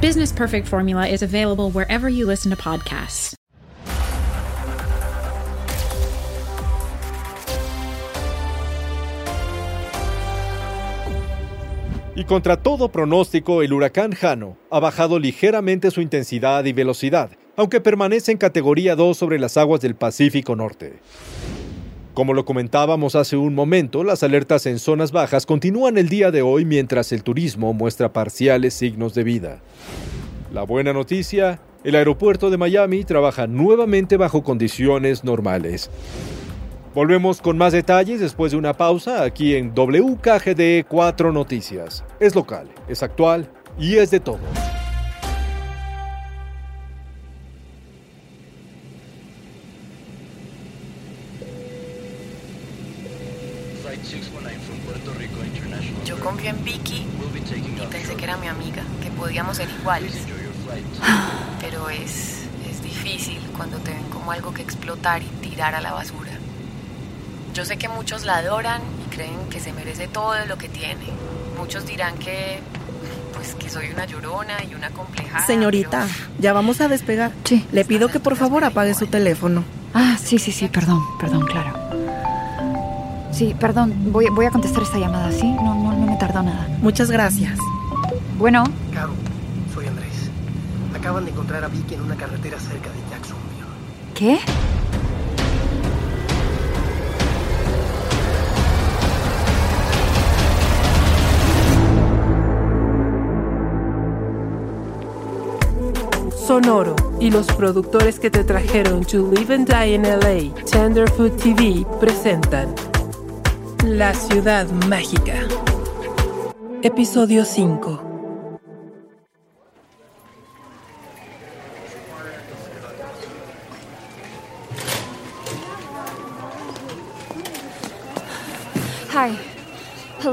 Business Perfect Formula is available wherever you listen to podcasts. Y contra todo pronóstico, el huracán Jano ha bajado ligeramente su intensidad y velocidad, aunque permanece en categoría 2 sobre las aguas del Pacífico Norte. Como lo comentábamos hace un momento, las alertas en zonas bajas continúan el día de hoy mientras el turismo muestra parciales signos de vida. La buena noticia, el aeropuerto de Miami trabaja nuevamente bajo condiciones normales. Volvemos con más detalles después de una pausa aquí en WKGD 4 Noticias. Es local, es actual y es de todos. Ser iguales. Pero es, es difícil cuando te ven como algo que explotar y tirar a la basura. Yo sé que muchos la adoran y creen que se merece todo lo que tiene. Muchos dirán que pues que soy una llorona y una compleja. Señorita, ya vamos a despegar. Sí. Le pido que por favor apague su teléfono. Ah, sí, sí, sí, perdón, perdón, claro. Sí, perdón, voy, voy a contestar esta llamada, ¿sí? No, no, no me tardó nada. Muchas gracias. Bueno, Andrés. Acaban de encontrar a Vicky en una carretera cerca de Jacksonville. ¿qué? Sonoro y los productores que te trajeron To Live and Die in LA, Tenderfoot TV, presentan La Ciudad Mágica. Episodio 5.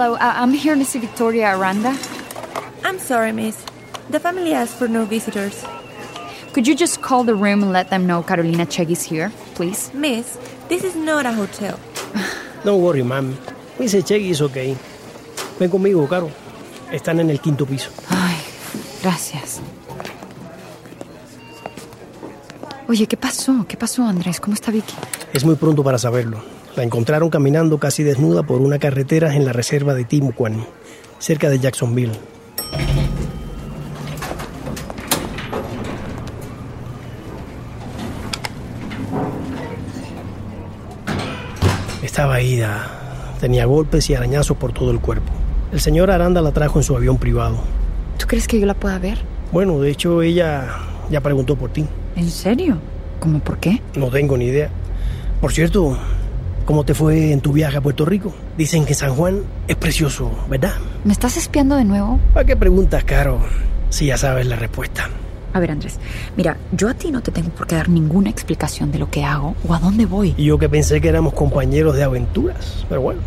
Hello, uh, I'm here to see Victoria Aranda. I'm sorry, miss. The family asked for no visitors. Could you just call the room and let them know Carolina Chegg is here, please? Miss, this is not a hotel. Don't worry, ma'am. Mrs. Cheggy is okay. Ven conmigo, Caro. Están en el quinto piso. Ay, gracias. Oye, ¿qué pasó? ¿Qué pasó, Andrés? ¿Cómo está Vicky? Es muy pronto para saberlo. La encontraron caminando casi desnuda por una carretera en la reserva de Timucuan, cerca de Jacksonville. Estaba ida. Tenía golpes y arañazos por todo el cuerpo. El señor Aranda la trajo en su avión privado. ¿Tú crees que yo la pueda ver? Bueno, de hecho ella ya preguntó por ti. ¿En serio? ¿Cómo por qué? No tengo ni idea. Por cierto, ¿cómo te fue en tu viaje a Puerto Rico? Dicen que San Juan es precioso, ¿verdad? ¿Me estás espiando de nuevo? ¿Para qué preguntas, Caro? Si ya sabes la respuesta. A ver, Andrés, mira, yo a ti no te tengo por qué dar ninguna explicación de lo que hago o a dónde voy. Y yo que pensé que éramos compañeros de aventuras. Pero bueno,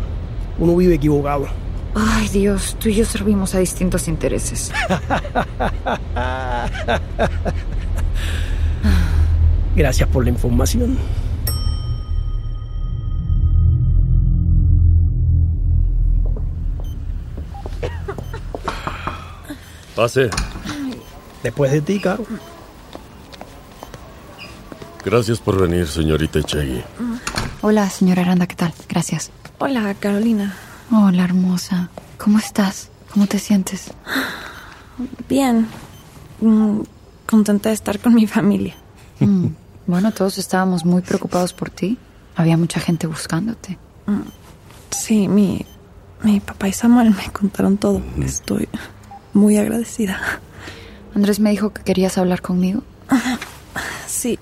uno vive equivocado. Ay, Dios, tú y yo servimos a distintos intereses. Gracias por la información. Pase. Después de ti, Caro. Gracias por venir, señorita Chegui. Hola, señora Aranda, ¿qué tal? Gracias. Hola, Carolina. Hola, hermosa. ¿Cómo estás? ¿Cómo te sientes? Bien. Mm, contenta de estar con mi familia. Mm, Bueno, todos estábamos muy preocupados por ti. Había mucha gente buscándote. Sí, mi, mi papá y Samuel me contaron todo. Estoy muy agradecida. Andrés me dijo que querías hablar conmigo. Sí.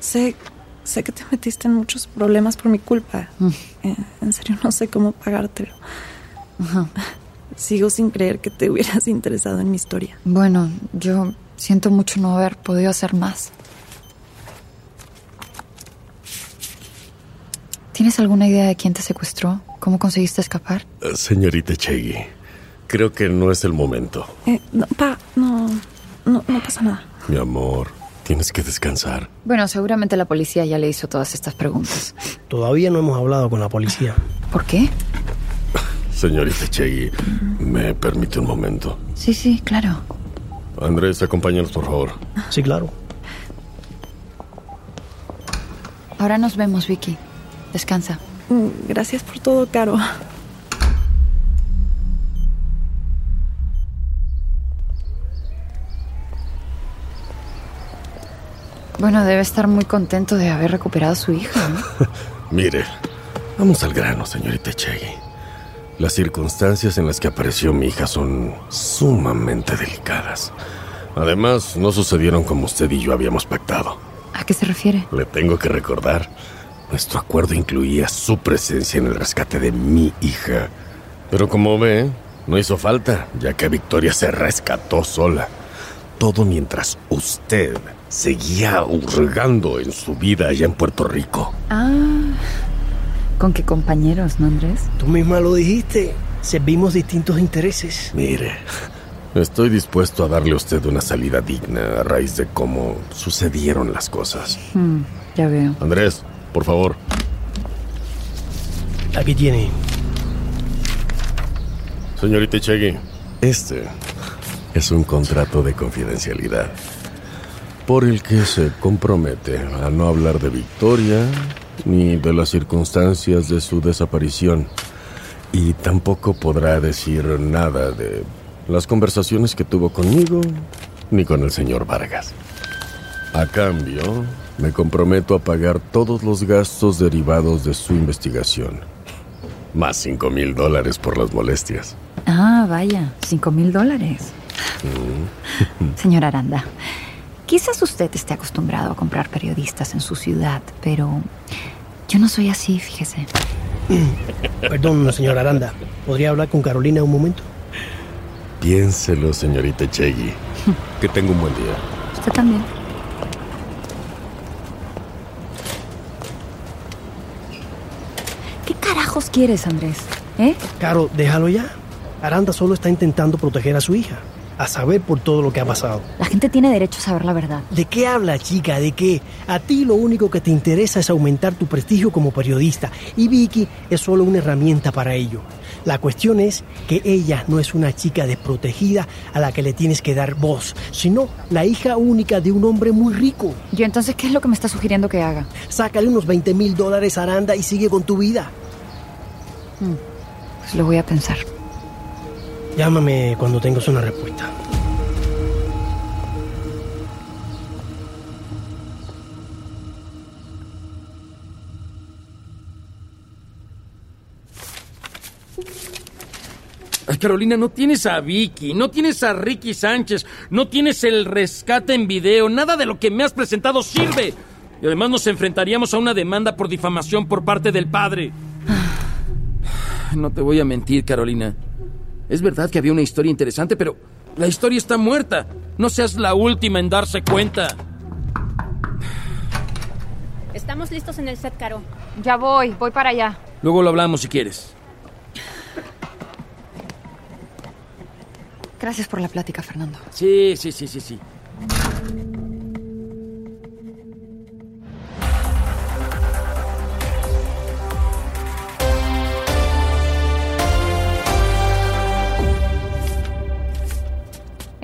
Sé, sé que te metiste en muchos problemas por mi culpa. Mm. Eh, en serio, no sé cómo pagártelo. Sigo sin creer que te hubieras interesado en mi historia. Bueno, yo siento mucho no haber podido hacer más. ¿Tienes alguna idea de quién te secuestró? ¿Cómo conseguiste escapar? Eh, señorita Cheggy creo que no es el momento. Eh, no, pa, no, no, no pasa nada. Mi amor, tienes que descansar. Bueno, seguramente la policía ya le hizo todas estas preguntas. Todavía no hemos hablado con la policía. ¿Por qué? Señorita Chegui, ¿me permite un momento? Sí, sí, claro. Andrés, acompáñanos, por favor. Sí, claro. Ahora nos vemos, Vicky. Descansa. Mm, Gracias por todo, Caro. Bueno, debe estar muy contento de haber recuperado a su hija. ¿no? Mire, vamos al grano, señorita Chegui. Las circunstancias en las que apareció mi hija son sumamente delicadas. Además, no sucedieron como usted y yo habíamos pactado. ¿A qué se refiere? Le tengo que recordar, nuestro acuerdo incluía su presencia en el rescate de mi hija. Pero como ve, no hizo falta, ya que Victoria se rescató sola. Todo mientras usted seguía hurgando en su vida allá en Puerto Rico. Ah, ¿con qué compañeros, no, Andrés? Tú misma lo dijiste. Servimos distintos intereses. Mire, estoy dispuesto a darle a usted una salida digna a raíz de cómo sucedieron las cosas. Hmm, ya veo. Andrés, por favor. Aquí tiene. Señorita Chegui, este es un contrato de confidencialidad por el que se compromete a no hablar de Victoria ni de las circunstancias de su desaparición y tampoco podrá decir nada de las conversaciones que tuvo conmigo ni con el señor Vargas. A cambio, me comprometo a pagar todos los gastos derivados de su investigación. Más cinco mil dólares por las molestias. Ah, vaya, cinco mil dólares. Señora Aranda, quizás usted esté acostumbrado a comprar periodistas en su ciudad, pero yo no soy así, fíjese. Perdón, señora Aranda. ¿Podría hablar con Carolina un momento? Piénselo, señorita Chegui. Que tenga un buen día. Usted también. ¿Qué carajos quieres, Andrés? ¿Eh? Caro, déjalo ya. Aranda solo está intentando proteger a su hija. A saber por todo lo que ha pasado. La gente tiene derecho a saber la verdad. ¿De qué habla, chica? ¿De qué? A ti lo único que te interesa es aumentar tu prestigio como periodista. Y Vicky es solo una herramienta para ello. La cuestión es que ella no es una chica desprotegida a la que le tienes que dar voz, sino la hija única de un hombre muy rico. Yo entonces, ¿qué es lo que me está sugiriendo que haga? Sácale unos 20 mil dólares a Aranda y sigue con tu vida. Pues lo voy a pensar. Llámame cuando tengas una respuesta. Ay, Carolina, no tienes a Vicky, no tienes a Ricky Sánchez, no tienes el rescate en video, nada de lo que me has presentado sirve. Y además nos enfrentaríamos a una demanda por difamación por parte del padre. No te voy a mentir, Carolina. Es verdad que había una historia interesante, pero la historia está muerta. No seas la última en darse cuenta. Estamos listos en el set, Caro. Ya voy, voy para allá. Luego lo hablamos si quieres. Gracias por la plática, Fernando. Sí, sí, sí, sí, sí.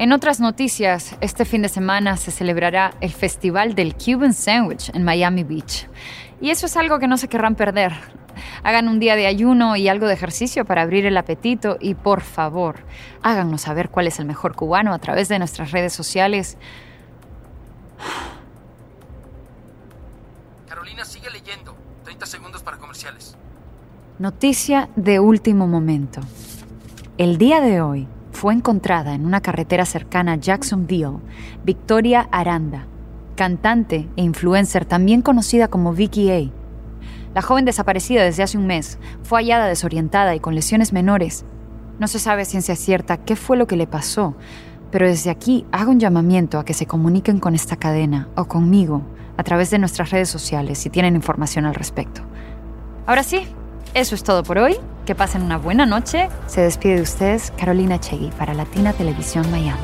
En otras noticias, este fin de semana se celebrará el Festival del Cuban Sandwich en Miami Beach. Y eso es algo que no se querrán perder. Hagan un día de ayuno y algo de ejercicio para abrir el apetito y por favor, háganos saber cuál es el mejor cubano a través de nuestras redes sociales. Carolina, sigue leyendo. 30 segundos para comerciales. Noticia de último momento. El día de hoy fue encontrada en una carretera cercana a Jacksonville Victoria Aranda, cantante e influencer también conocida como Vicky A. La joven desaparecida desde hace un mes fue hallada desorientada y con lesiones menores. No se sabe a ciencia cierta qué fue lo que le pasó, pero desde aquí hago un llamamiento a que se comuniquen con esta cadena o conmigo a través de nuestras redes sociales si tienen información al respecto. Ahora sí, eso es todo por hoy. Que pasen una buena noche. Se despide de ustedes Carolina Chegui para Latina Televisión Miami.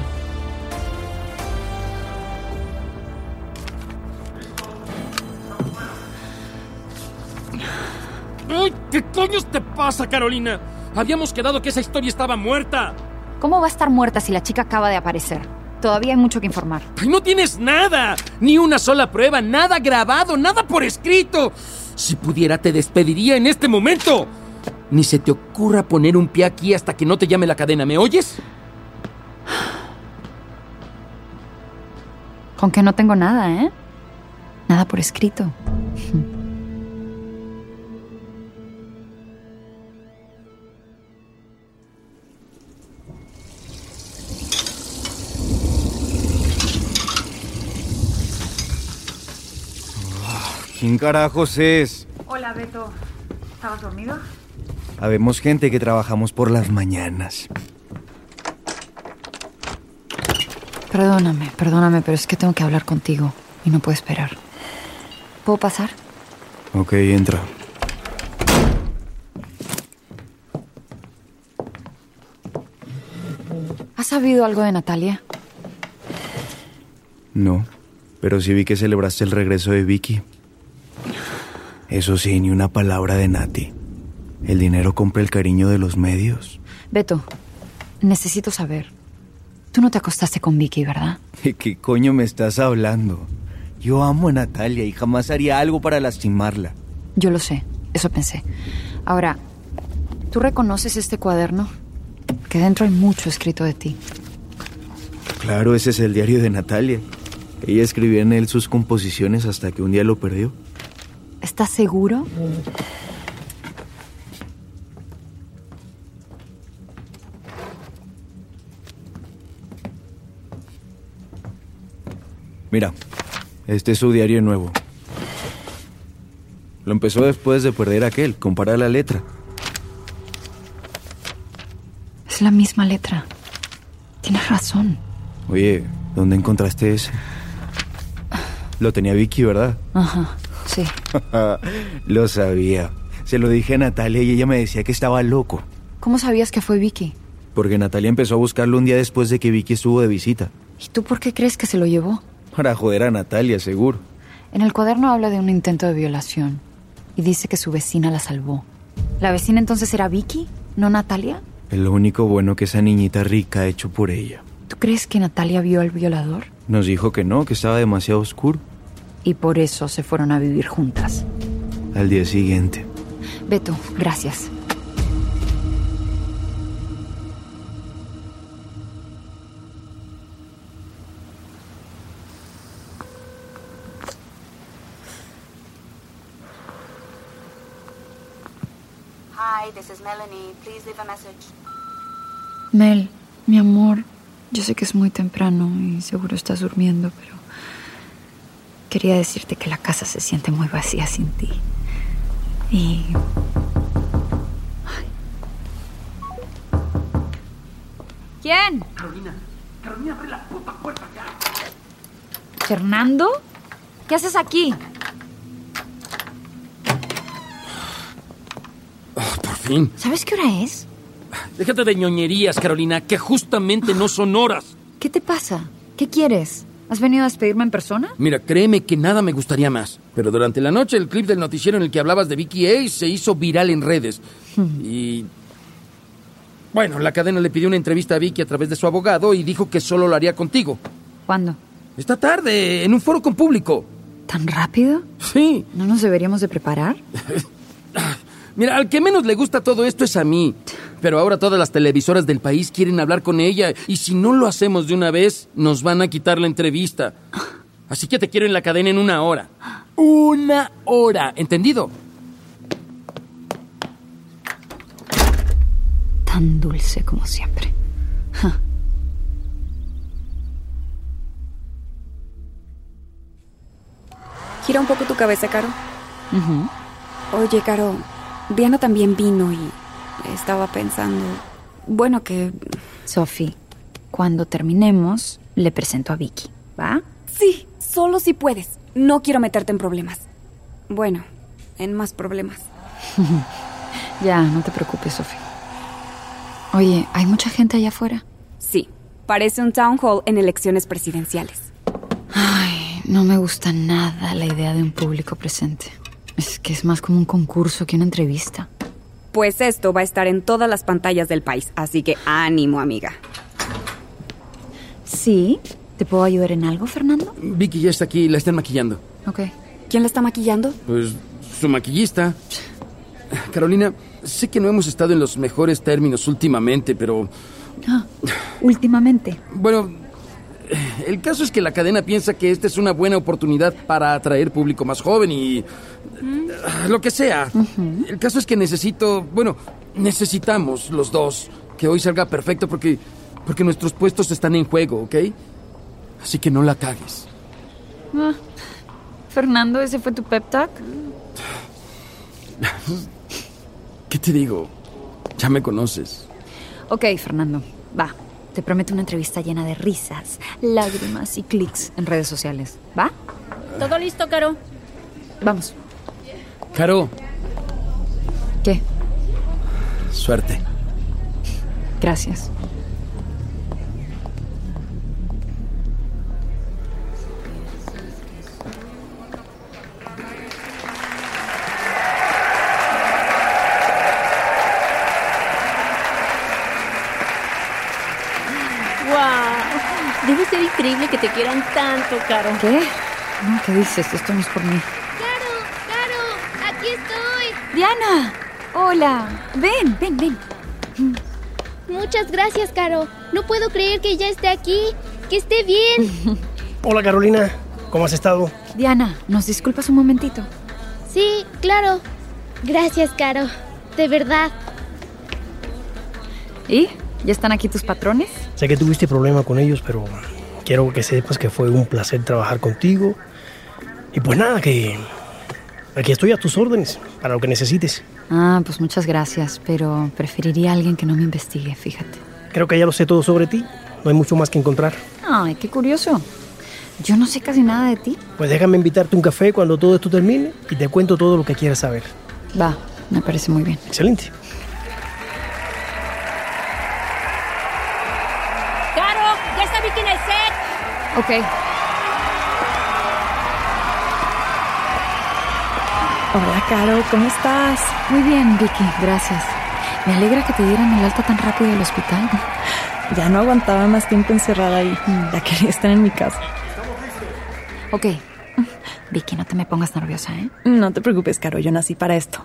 ¡Ay, qué coños te pasa, Carolina! Habíamos quedado que esa historia estaba muerta. ¿Cómo va a estar muerta si la chica acaba de aparecer? Todavía hay mucho que informar. ¡Ay, no tienes nada! Ni una sola prueba, nada grabado, nada por escrito. Si pudiera, te despediría en este momento. Ni se te ocurra poner un pie aquí hasta que no te llame la cadena, ¿me oyes? Con que no tengo nada, ¿eh? Nada por escrito. ¿Quién carajos es? Hola, Beto. ¿Estabas dormido? Habemos gente que trabajamos por las mañanas. Perdóname, perdóname, pero es que tengo que hablar contigo y no puedo esperar. ¿Puedo pasar? Ok, entra. ¿Has sabido algo de Natalia? No, pero sí vi que celebraste el regreso de Vicky. Eso sí, ni una palabra de Nati. ¿El dinero compra el cariño de los medios? Beto, necesito saber. Tú no te acostaste con Vicky, ¿verdad? ¿De qué coño me estás hablando? Yo amo a Natalia y jamás haría algo para lastimarla. Yo lo sé, eso pensé. Ahora, ¿tú reconoces este cuaderno? Que dentro hay mucho escrito de ti. Claro, ese es el diario de Natalia. Ella escribía en él sus composiciones hasta que un día lo perdió. ¿Estás seguro? Mira, este es su diario nuevo. Lo empezó después de perder aquel. Compara la letra. Es la misma letra. Tienes razón. Oye, ¿dónde encontraste ese? Lo tenía Vicky, ¿verdad? Ajá, sí. lo sabía. Se lo dije a Natalia y ella me decía que estaba loco. ¿Cómo sabías que fue Vicky? Porque Natalia empezó a buscarlo un día después de que Vicky estuvo de visita. ¿Y tú por qué crees que se lo llevó? Para joder a Natalia, seguro. En el cuaderno habla de un intento de violación y dice que su vecina la salvó. ¿La vecina entonces era Vicky, no Natalia? Es lo único bueno que esa niñita rica ha hecho por ella. ¿Tú crees que Natalia vio al violador? Nos dijo que no, que estaba demasiado oscuro. Y por eso se fueron a vivir juntas. Al día siguiente. Beto, gracias. Is Melanie. Please leave a message. Mel, mi amor, yo sé que es muy temprano y seguro estás durmiendo, pero quería decirte que la casa se siente muy vacía sin ti. Y... ¿Quién? Carolina, Carolina, abre la puta puerta ya. ¿Fernando? ¿Qué haces aquí? Fin. ¿Sabes qué hora es? Déjate de ñoñerías, Carolina, que justamente no son horas. ¿Qué te pasa? ¿Qué quieres? ¿Has venido a despedirme en persona? Mira, créeme que nada me gustaría más. Pero durante la noche el clip del noticiero en el que hablabas de Vicky Ace se hizo viral en redes. y... Bueno, la cadena le pidió una entrevista a Vicky a través de su abogado y dijo que solo lo haría contigo. ¿Cuándo? Esta tarde, en un foro con público. ¿Tan rápido? Sí. ¿No nos deberíamos de preparar? Mira, al que menos le gusta todo esto es a mí. Pero ahora todas las televisoras del país quieren hablar con ella y si no lo hacemos de una vez, nos van a quitar la entrevista. Así que te quiero en la cadena en una hora. Una hora, ¿entendido? Tan dulce como siempre. Ja. Gira un poco tu cabeza, Caro. Oye, Caro, Diana también vino y estaba pensando. Bueno, que. Sophie, cuando terminemos, le presento a Vicky, ¿va? Sí, solo si puedes. No quiero meterte en problemas. Bueno, en más problemas. ya, no te preocupes, Sofía. Oye, ¿hay mucha gente allá afuera? Sí, parece un town hall en elecciones presidenciales. Ay, no me gusta nada la idea de un público presente. Es que es más como un concurso que una entrevista. Pues esto va a estar en todas las pantallas del país, así que ánimo, amiga. Sí, ¿te puedo ayudar en algo, Fernando? Vicky ya está aquí, la están maquillando. Ok. ¿Quién la está maquillando? Pues su maquillista. Carolina, sé que no hemos estado en los mejores términos últimamente, pero... Ah, últimamente. Bueno, el caso es que la cadena piensa que esta es una buena oportunidad para atraer público más joven y... Lo que sea. El caso es que necesito... Bueno, necesitamos los dos que hoy salga perfecto porque... Porque nuestros puestos están en juego, ¿ok? Así que no la cagues. Ah, Fernando, ¿ese fue tu pep talk? ¿Qué te digo? Ya me conoces. Ok, Fernando, va. Te prometo una entrevista llena de risas, lágrimas y clics en redes sociales. ¿Va? Todo listo, Caro. Vamos. Caro. ¿Qué? Suerte. Gracias. Te quieran tanto, Caro. ¿Qué? No, ¿qué dices? Esto no es por mí. ¡Caro! ¡Caro! ¡Aquí estoy! ¡Diana! Hola. Ven, ven, ven. Muchas gracias, Caro. No puedo creer que ya esté aquí. Que esté bien. Hola, Carolina. ¿Cómo has estado? Diana, ¿nos disculpas un momentito? Sí, claro. Gracias, Caro. De verdad. ¿Y? ¿Ya están aquí tus patrones? Sé que tuviste problema con ellos, pero quiero que sepas que fue un placer trabajar contigo. Y pues nada, que aquí estoy a tus órdenes para lo que necesites. Ah, pues muchas gracias, pero preferiría a alguien que no me investigue, fíjate. Creo que ya lo sé todo sobre ti. No hay mucho más que encontrar. Ay, qué curioso. Yo no sé casi nada de ti. Pues déjame invitarte un café cuando todo esto termine y te cuento todo lo que quieras saber. Va, me parece muy bien. Excelente. Ok. Hola, Caro, ¿cómo estás? Muy bien, Vicky, gracias. Me alegra que te dieran el alta tan rápido del hospital. Ya no aguantaba más tiempo encerrada ahí. Ya quería estar en mi casa. Ok. Vicky, no te me pongas nerviosa, ¿eh? No te preocupes, Caro, yo nací para esto.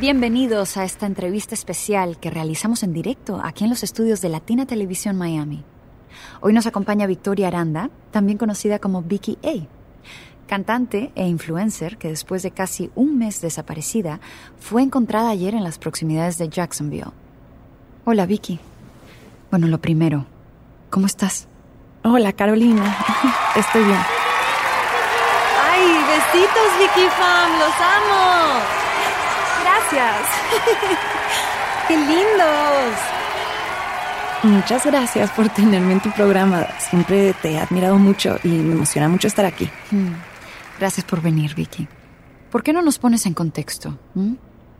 Bienvenidos a esta entrevista especial que realizamos en directo aquí en los estudios de Latina Televisión Miami. Hoy nos acompaña Victoria Aranda, también conocida como Vicky A. Cantante e influencer que después de casi un mes desaparecida fue encontrada ayer en las proximidades de Jacksonville. Hola Vicky. Bueno, lo primero, ¿cómo estás? Hola, Carolina. Estoy bien. ¡Ay, besitos, Vicky Fam! ¡Los amo! Gracias. ¡Qué lindos! Muchas gracias por tenerme en tu programa. Siempre te he admirado mucho y me emociona mucho estar aquí. Hmm. Gracias por venir, Vicky. ¿Por qué no nos pones en contexto? ¿Mm?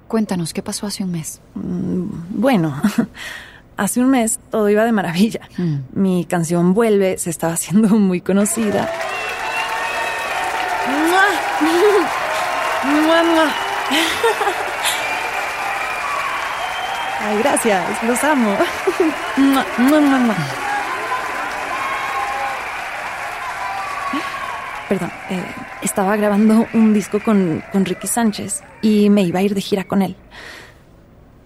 Cuéntanos, ¿qué pasó hace un mes? Mm, Bueno, hace un mes todo iba de maravilla. Mm. Mi canción Vuelve se estaba haciendo muy conocida. ¡Mua! ¡Mua, Ay, gracias, los amo. Perdón, eh, estaba grabando un disco con, con Ricky Sánchez y me iba a ir de gira con él.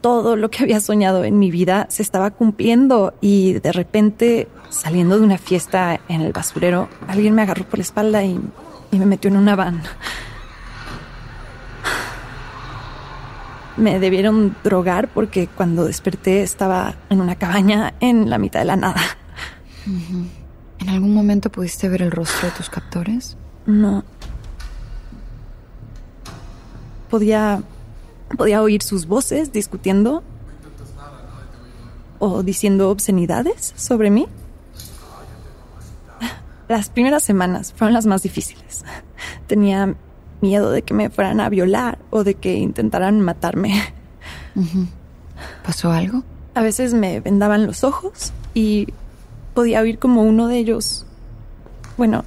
Todo lo que había soñado en mi vida se estaba cumpliendo y de repente, saliendo de una fiesta en el basurero, alguien me agarró por la espalda y, y me metió en una van. me debieron drogar porque cuando desperté estaba en una cabaña en la mitad de la nada. ¿En algún momento pudiste ver el rostro de tus captores? No. Podía, podía oír sus voces discutiendo o diciendo obscenidades sobre mí. Las primeras semanas fueron las más difíciles. Tenía miedo de que me fueran a violar o de que intentaran matarme. ¿Pasó algo? A veces me vendaban los ojos y podía oír como uno de ellos, bueno,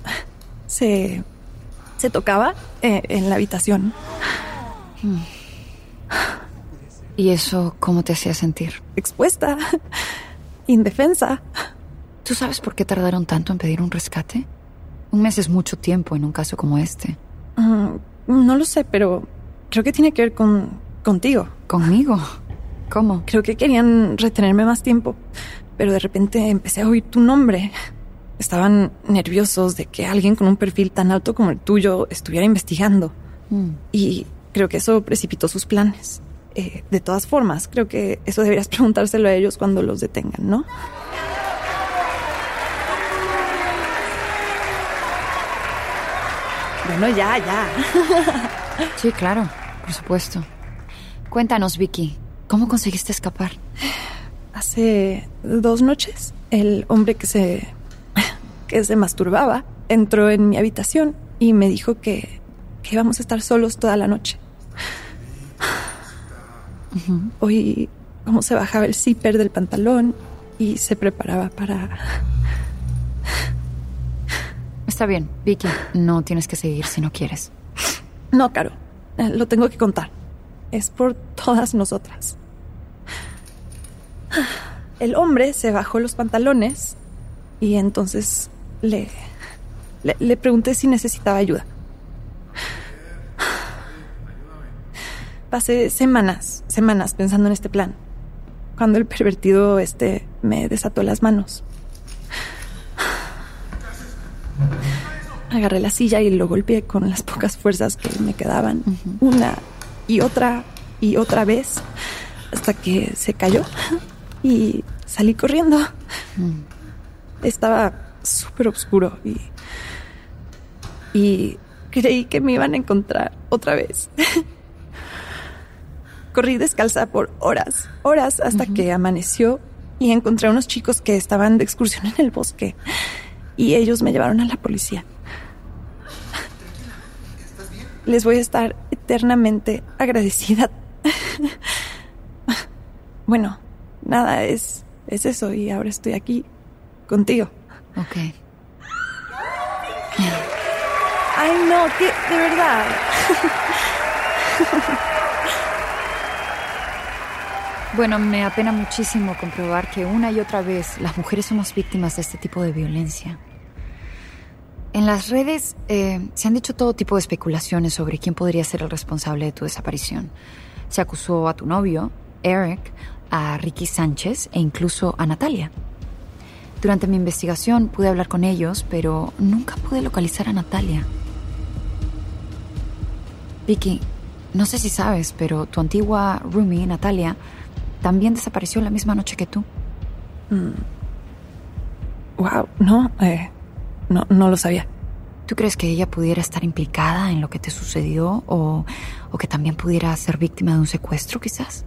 se, se tocaba eh, en la habitación. ¿Y eso cómo te hacía sentir? Expuesta, indefensa. ¿Tú sabes por qué tardaron tanto en pedir un rescate? Un mes es mucho tiempo en un caso como este. Mm, no lo sé, pero creo que tiene que ver con contigo. ¿Conmigo? ¿Cómo? Creo que querían retenerme más tiempo, pero de repente empecé a oír tu nombre. Estaban nerviosos de que alguien con un perfil tan alto como el tuyo estuviera investigando. Mm. Y creo que eso precipitó sus planes. Eh, de todas formas, creo que eso deberías preguntárselo a ellos cuando los detengan, ¿no? Bueno, ya, ya. Sí, claro, por supuesto. Cuéntanos, Vicky, ¿cómo conseguiste escapar? Hace dos noches, el hombre que se. que se masturbaba entró en mi habitación y me dijo que, que íbamos a estar solos toda la noche. Oí cómo se bajaba el zipper del pantalón y se preparaba para. Está bien, Vicky, no tienes que seguir si no quieres. No, Caro, eh, lo tengo que contar. Es por todas nosotras. El hombre se bajó los pantalones y entonces le, le, le pregunté si necesitaba ayuda. Pasé semanas, semanas pensando en este plan. Cuando el pervertido este me desató las manos. Agarré la silla y lo golpeé con las pocas fuerzas que me quedaban. Una y otra y otra vez. Hasta que se cayó. Y salí corriendo. Estaba súper oscuro y. Y creí que me iban a encontrar otra vez. Corrí descalza por horas, horas hasta que amaneció y encontré a unos chicos que estaban de excursión en el bosque y ellos me llevaron a la policía. Les voy a estar eternamente agradecida. Bueno, nada, es, es eso y ahora estoy aquí contigo. Ok. Ay, no, que de verdad. Bueno, me apena muchísimo comprobar que una y otra vez las mujeres somos víctimas de este tipo de violencia. En las redes eh, se han dicho todo tipo de especulaciones sobre quién podría ser el responsable de tu desaparición. Se acusó a tu novio, Eric, a Ricky Sánchez e incluso a Natalia. Durante mi investigación pude hablar con ellos, pero nunca pude localizar a Natalia. Vicky, no sé si sabes, pero tu antigua roomie, Natalia, también desapareció la misma noche que tú. Wow, no, eh, no, no lo sabía. ¿Tú crees que ella pudiera estar implicada en lo que te sucedió o, o que también pudiera ser víctima de un secuestro, quizás?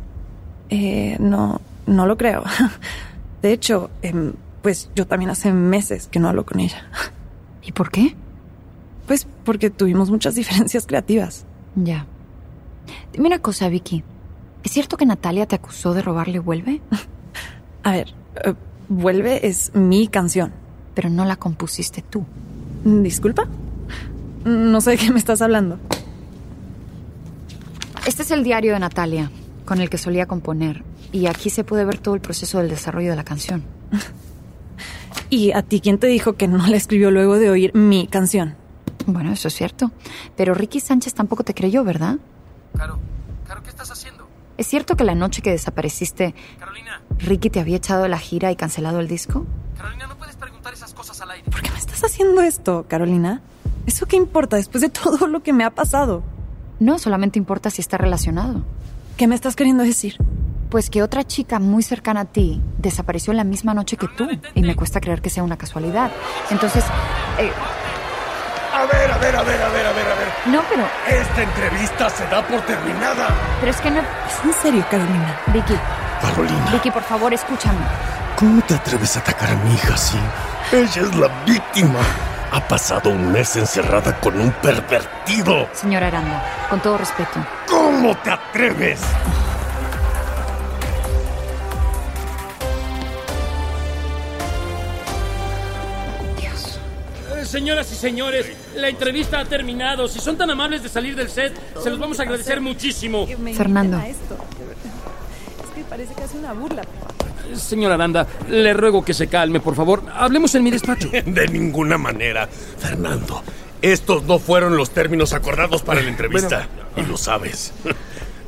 Eh, no, no lo creo. De hecho, em, pues yo también hace meses que no hablo con ella. ¿Y por qué? Pues porque tuvimos muchas diferencias creativas. Ya. Dime una cosa, Vicky. ¿Es cierto que Natalia te acusó de robarle Vuelve? A ver, eh, Vuelve es mi canción. Pero no la compusiste tú. ¿Disculpa? No sé de qué me estás hablando. Este es el diario de Natalia, con el que solía componer. Y aquí se puede ver todo el proceso del desarrollo de la canción. ¿Y a ti quién te dijo que no la escribió luego de oír mi canción? Bueno, eso es cierto. Pero Ricky Sánchez tampoco te creyó, ¿verdad? Caro, Caro, ¿qué estás haciendo? ¿Es cierto que la noche que desapareciste, Carolina, Ricky te había echado de la gira y cancelado el disco? Carolina, no puedes preguntar esas cosas al aire. ¿Por qué me estás haciendo esto, Carolina? ¿Eso qué importa después de todo lo que me ha pasado? No, solamente importa si está relacionado. ¿Qué me estás queriendo decir? Pues que otra chica muy cercana a ti desapareció la misma noche que tú. Y me cuesta creer que sea una casualidad. Entonces, eh, A ver, a ver, a ver, a ver, a ver, a ver. No, pero... Esta entrevista se da por terminada. Pero es que no... ¿Es en serio, Carolina? Vicky. Carolina. Vicky, por favor, escúchame. ¿Cómo te atreves a atacar a mi hija así? Ella es la víctima. Ha pasado un mes encerrada con un pervertido. Señora Aranda, con todo respeto. ¿Cómo te atreves? Eh, Señoras y señores, la entrevista ha terminado. Si son tan amables de salir del set, se los vamos a agradecer muchísimo. Fernando. Es que parece casi una burla. Señora Aranda, le ruego que se calme, por favor. Hablemos en mi despacho. De ninguna manera. Fernando, estos no fueron los términos acordados para la entrevista. Y lo sabes.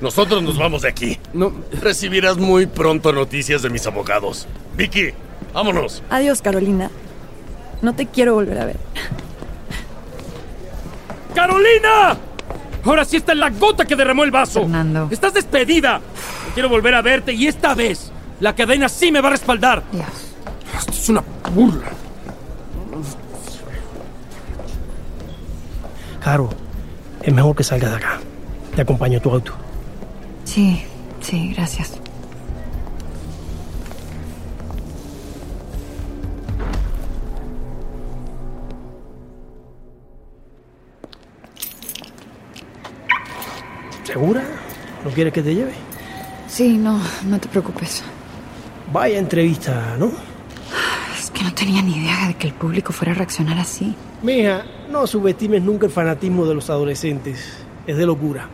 Nosotros nos vamos de aquí. No. Recibirás muy pronto noticias de mis abogados. Vicky, vámonos. Adiós, Carolina. No te quiero volver a ver. ¡Carolina! Ahora sí está en la gota que derramó el vaso. Fernando. Estás despedida. No quiero volver a verte y esta vez la cadena sí me va a respaldar. Dios. Esto es una burla. Caro, es mejor que salgas de acá. Te acompaño a tu auto. Sí, sí, gracias. ¿Segura? ¿No quieres que te lleve? Sí, no, no te preocupes. Vaya entrevista, ¿no? Es que no tenía ni idea de que el público fuera a reaccionar así. Mija, no subestimes nunca el fanatismo de los adolescentes. Es de locura.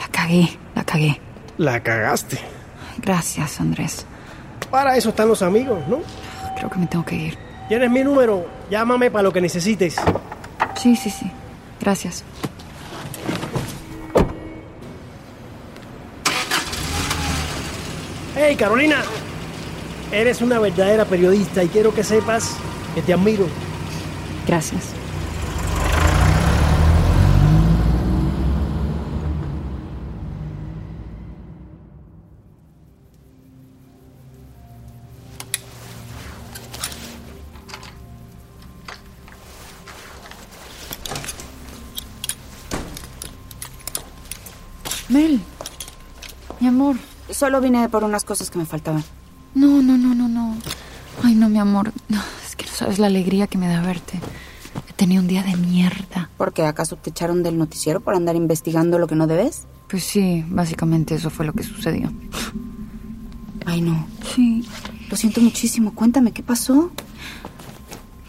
La cagué, la cagué. La cagaste. Gracias, Andrés. Para eso están los amigos, ¿no? Creo que me tengo que ir. Tienes mi número. Llámame para lo que necesites. Sí, sí, sí. Gracias. Hey, Carolina. Eres una verdadera periodista y quiero que sepas que te admiro. Gracias. Solo vine por unas cosas que me faltaban. No, no, no, no, no. Ay, no, mi amor. No, es que no sabes la alegría que me da verte. He tenido un día de mierda. ¿Por qué? ¿Acaso te echaron del noticiero por andar investigando lo que no debes? Pues sí, básicamente eso fue lo que sucedió. Ay, no. Sí. Lo siento muchísimo. Cuéntame, ¿qué pasó?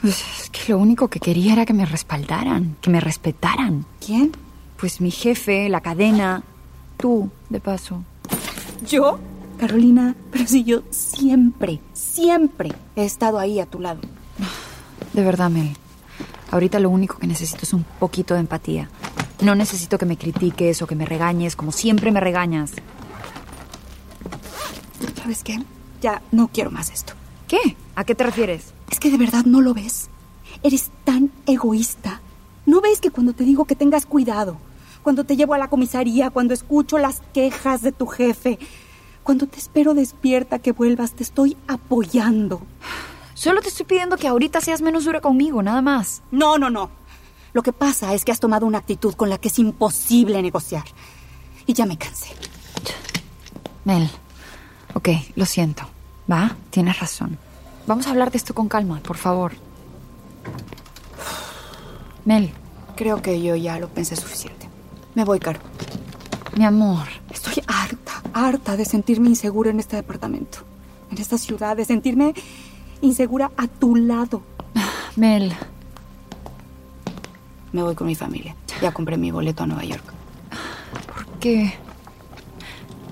Pues es que lo único que quería era que me respaldaran, que me respetaran. ¿Quién? Pues mi jefe, la cadena, tú, de paso. ¿Yo? Carolina, pero si yo siempre, siempre he estado ahí a tu lado. De verdad, Mel. Ahorita lo único que necesito es un poquito de empatía. No necesito que me critiques o que me regañes como siempre me regañas. ¿Sabes qué? Ya no quiero más esto. ¿Qué? ¿A qué te refieres? Es que de verdad no lo ves. Eres tan egoísta. ¿No ves que cuando te digo que tengas cuidado, cuando te llevo a la comisaría, cuando escucho las quejas de tu jefe, cuando te espero despierta que vuelvas, te estoy apoyando? Solo te estoy pidiendo que ahorita seas menos dura conmigo, nada más. No, no, no. Lo que pasa es que has tomado una actitud con la que es imposible negociar. Y ya me cansé. Mel, ok, lo siento. Va, tienes razón. Vamos a hablar de esto con calma, por favor. Mel. Creo que yo ya lo pensé suficiente. Me voy, Caro. Mi amor. Estoy harta, harta de sentirme insegura en este departamento. En esta ciudad, de sentirme insegura a tu lado. Mel. Me voy con mi familia. Ya compré mi boleto a Nueva York. ¿Por qué?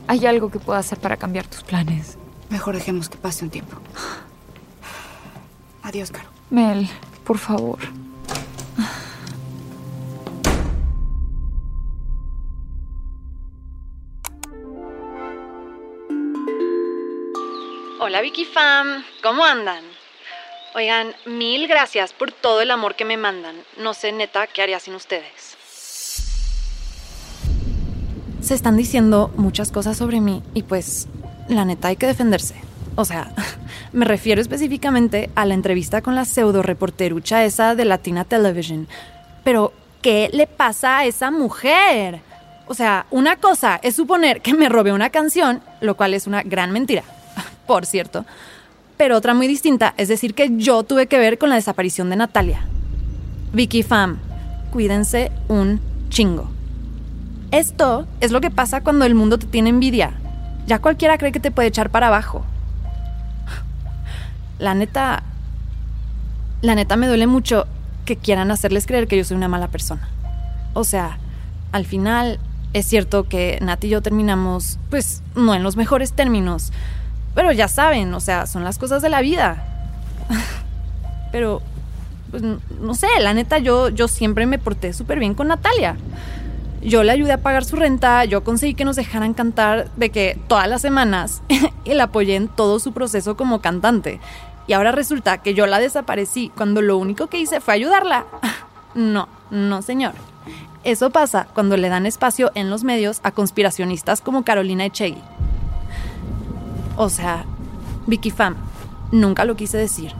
¿Hay algo que pueda hacer para cambiar tus planes? Mejor dejemos que pase un tiempo. Adiós, Caro. Mel, por favor. Hola Vicky Fam, ¿cómo andan? Oigan, mil gracias por todo el amor que me mandan. No sé neta qué haría sin ustedes. Se están diciendo muchas cosas sobre mí y pues la neta hay que defenderse. O sea, me refiero específicamente a la entrevista con la pseudo reporterucha esa de Latina Television. Pero, ¿qué le pasa a esa mujer? O sea, una cosa es suponer que me robé una canción, lo cual es una gran mentira, por cierto. Pero otra muy distinta es decir que yo tuve que ver con la desaparición de Natalia. Vicky Fam, cuídense un chingo. Esto es lo que pasa cuando el mundo te tiene envidia. Ya cualquiera cree que te puede echar para abajo. La neta... La neta me duele mucho que quieran hacerles creer que yo soy una mala persona. O sea, al final es cierto que Nat y yo terminamos, pues, no en los mejores términos. Pero ya saben, o sea, son las cosas de la vida. Pero, pues, no sé, la neta, yo, yo siempre me porté súper bien con Natalia. Yo le ayudé a pagar su renta, yo conseguí que nos dejaran cantar de que todas las semanas y la apoyé en todo su proceso como cantante. Y ahora resulta que yo la desaparecí cuando lo único que hice fue ayudarla. No, no señor. Eso pasa cuando le dan espacio en los medios a conspiracionistas como Carolina Echegui. O sea, Vicky Fam, nunca lo quise decir,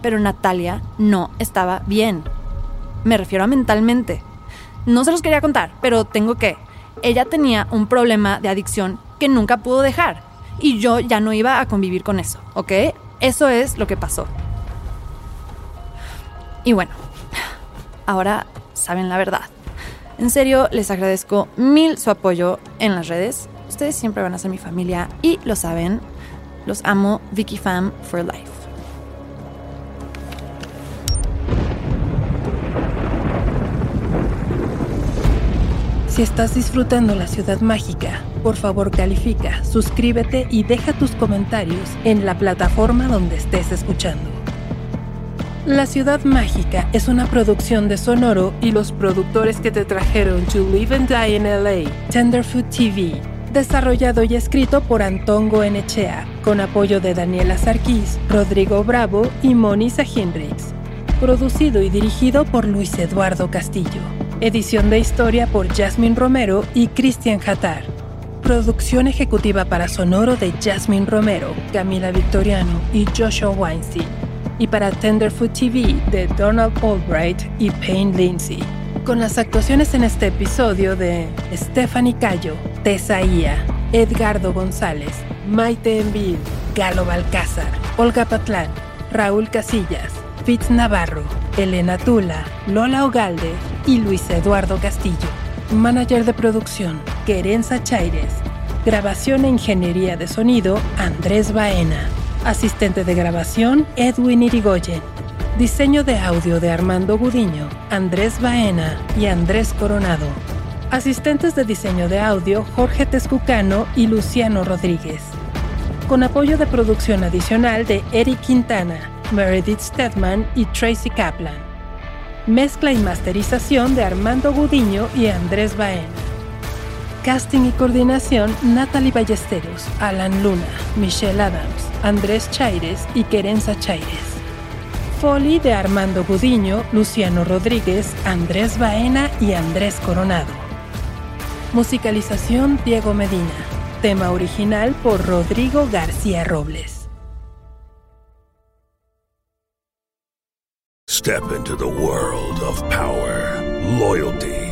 pero Natalia no estaba bien. Me refiero a mentalmente. No se los quería contar, pero tengo que. Ella tenía un problema de adicción que nunca pudo dejar. Y yo ya no iba a convivir con eso, ¿ok? Eso es lo que pasó. Y bueno, ahora saben la verdad. En serio, les agradezco mil su apoyo en las redes. Ustedes siempre van a ser mi familia y lo saben. Los amo, Vicky Fam for life. Si estás disfrutando la ciudad mágica, por favor califica, suscríbete y deja tus comentarios en la plataforma donde estés escuchando. La Ciudad Mágica es una producción de Sonoro y los productores que te trajeron To Live and Die in LA, Tenderfoot TV, desarrollado y escrito por Antón Goenechea, con apoyo de Daniela Sarkis, Rodrigo Bravo y Monisa Hendrix. Producido y dirigido por Luis Eduardo Castillo. Edición de historia por Jasmine Romero y Cristian Hatar. Producción ejecutiva para Sonoro de Jasmine Romero, Camila Victoriano y Joshua Weinstein. Y para Tenderfoot TV de Donald Albright y Payne Lindsay. Con las actuaciones en este episodio de Stephanie Cayo, Tessa Ia, Edgardo González, Maite Envil, Galo Balcázar, Olga Patlán, Raúl Casillas, Fitz Navarro, Elena Tula, Lola Ogalde y Luis Eduardo Castillo. Manager de producción, Querenza Chaires. Grabación e ingeniería de sonido, Andrés Baena. Asistente de grabación, Edwin Irigoyen. Diseño de audio de Armando Gudiño, Andrés Baena y Andrés Coronado. Asistentes de diseño de audio, Jorge Tezcucano y Luciano Rodríguez. Con apoyo de producción adicional de Eric Quintana, Meredith Stedman y Tracy Kaplan. Mezcla y masterización de Armando Gudiño y Andrés Baena. Casting y coordinación Natalie Ballesteros, Alan Luna, Michelle Adams, Andrés Chaires y Querenza Chaires. Foley de Armando Gudiño, Luciano Rodríguez, Andrés Baena y Andrés Coronado. Musicalización Diego Medina. Tema original por Rodrigo García Robles. Step into the world of power, loyalty,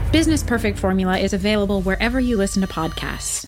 Business Perfect Formula is available wherever you listen to podcasts.